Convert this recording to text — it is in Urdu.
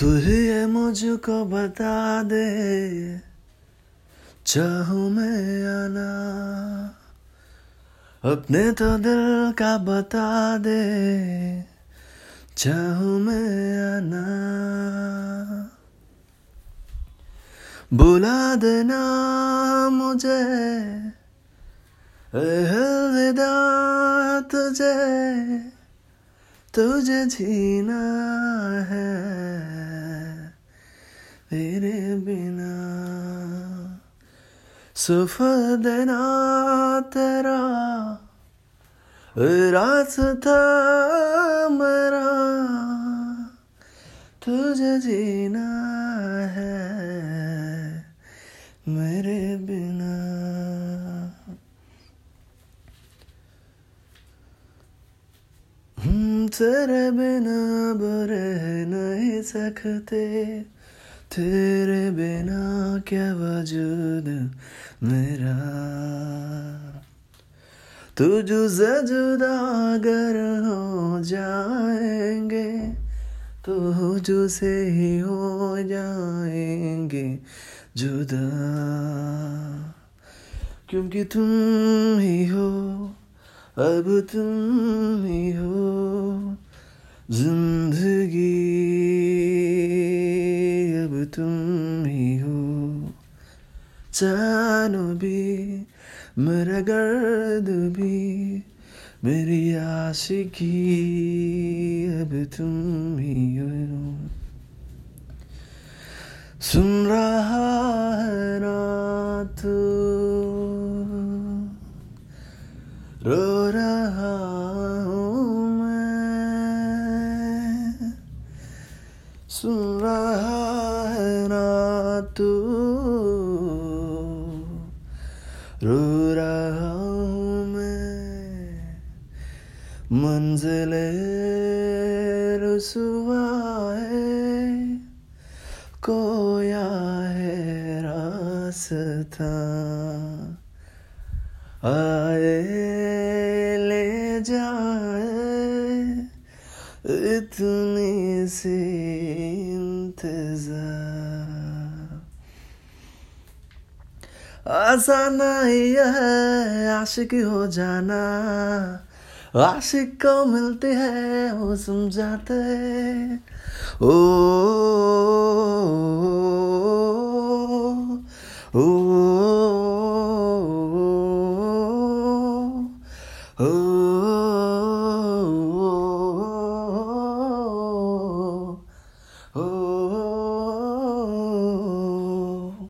تو ہی مجھ کو بتا دے، چاہوں میں آنا۔ اپنے تو دل کا بتا دے، چاہوں میں آنا۔ بلا دینا مجھے الوداع تجھے۔ تجھے جینا ہے تیرے بنا سفر دینا تیرا راستہ میرا تجھے جینا ہے میرے بنا تیرے بنا برہ نہیں سکتے تیرے بنا کیا وجود میرا تجھ سے جدا اگر ہو جائیں گے تو جو سے ہی ہو جائیں گے جدا کیونکہ تم ہی ہو اب تم ہی زندگی اب تم ہی ہو۔ چانو بھی میرا گرد بھی، میری عاشقی اب تم ہی ہو۔ سن رہا ہے نا تو رو رہا سن رہا ہے نا تو رو رہا ہوں میں۔ منزل رسوا ہے۔ کویا ہے راستہ۔ آئے لے جائے۔ اتنی سی انتظار آسان نہیں ہے عاشق ہو جانا عاشق کو ملتے ہیں وہ سمجھاتے او او او